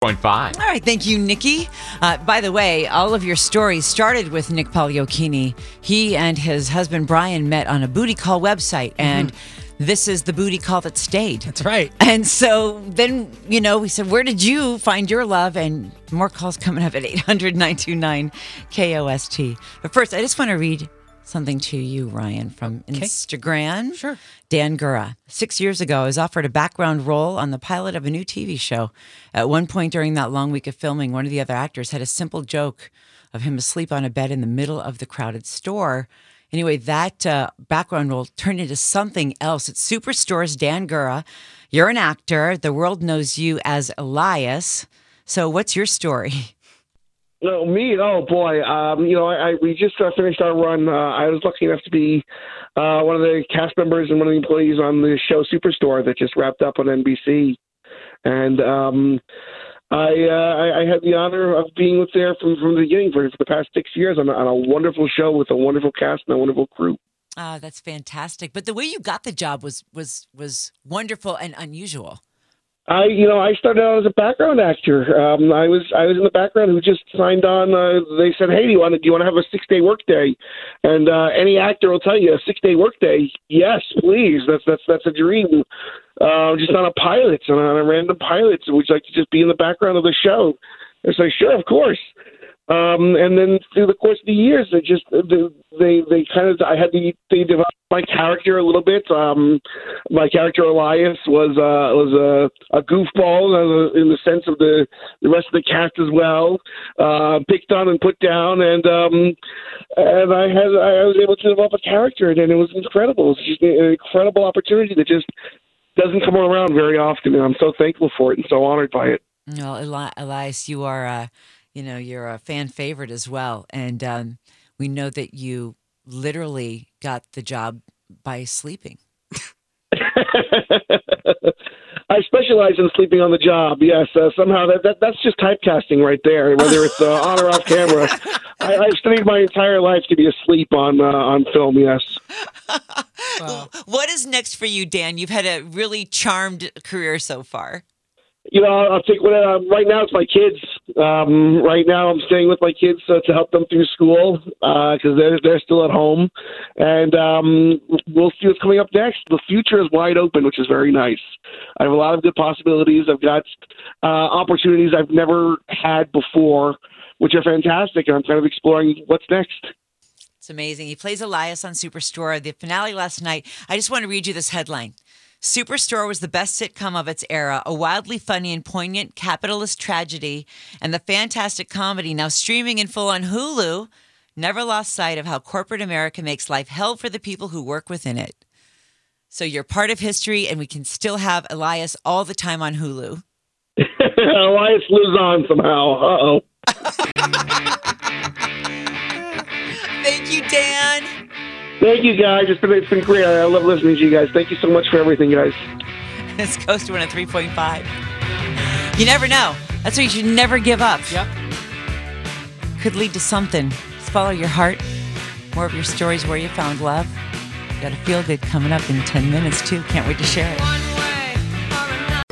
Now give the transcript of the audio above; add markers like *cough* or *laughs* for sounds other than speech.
Point five. All right, thank you, Nikki. Uh, by the way, all of your stories started with Nick Pagliocchini. He and his husband Brian met on a booty call website, and this is the booty call that stayed. That's right. *laughs* And so then, you know, we said, Where did you find your love? And more calls coming up at 800 929 KOST. But first, I just want to read something to you, Ryan, from Instagram. Sure. Dan Gura. Six years ago, I was offered a background role on the pilot of a new TV show. At one point during that long week of filming, one of the other actors had a simple joke of him asleep on a bed in the middle of the crowded store. Anyway, that uh, background role turned into something else. It's Superstore's Dan Gura. You're an actor. The world knows you as Elias. So, what's your story? *laughs* No, me. Oh boy. Um, you know, I, I we just uh, finished our run. Uh, I was lucky enough to be uh, one of the cast members and one of the employees on the show Superstore that just wrapped up on NBC, and um, I, uh, I I had the honor of being with there from from the beginning for for the past six years on a, on a wonderful show with a wonderful cast and a wonderful crew. Ah, that's fantastic. But the way you got the job was was was wonderful and unusual. I, you know, I started out as a background actor. Um, I was, I was in the background who just signed on. Uh, they said, "Hey, do you want to, do you want to have a six day work day?" And uh, any actor will tell you a six day work day. Yes, please. That's that's that's a dream. Uh, just on a pilot, on a random pilot. So would you like to just be in the background of the show? I say, sure, of course. Um, and then through the course of the years, they just they they kind of I had to they developed my character a little bit. Um, my character Elias was uh, was a, a goofball in the sense of the the rest of the cast as well, uh, picked on and put down, and um, and I had I was able to develop a character, and it was incredible. It was just an incredible opportunity that just doesn't come around very often, and I'm so thankful for it and so honored by it. Well, Eli- Elias, you are, uh, you know, you're a fan favorite as well, and um, we know that you literally got the job by sleeping. *laughs* I specialize in sleeping on the job. Yes, uh, somehow that, that that's just typecasting right there. Whether it's uh, on or off camera, *laughs* I, I've studied my entire life to be asleep on uh, on film. Yes. *laughs* What is next for you, Dan? You've had a really charmed career so far. You know, I'll take what. Uh, right now, it's my kids. Um, right now, I'm staying with my kids uh, to help them through school because they're they're still at home, and um, we'll see what's coming up next. The future is wide open, which is very nice. I have a lot of good possibilities. I've got uh, opportunities I've never had before, which are fantastic, and I'm kind of exploring what's next. It's amazing. He plays Elias on Superstore. The finale last night. I just want to read you this headline. Superstore was the best sitcom of its era, a wildly funny and poignant capitalist tragedy, and the fantastic comedy now streaming in full on Hulu never lost sight of how corporate America makes life hell for the people who work within it. So you're part of history, and we can still have Elias all the time on Hulu. *laughs* Elias lives on somehow. Uh oh. *laughs* Thank you, Dan. Thank you, guys. It's been it's been great. I love listening to you guys. Thank you so much for everything, guys. *laughs* This goes to one at 3.5. You never know. That's why you should never give up. Yep. Could lead to something. Just follow your heart. More of your stories where you found love. Got a feel good coming up in 10 minutes, too. Can't wait to share it.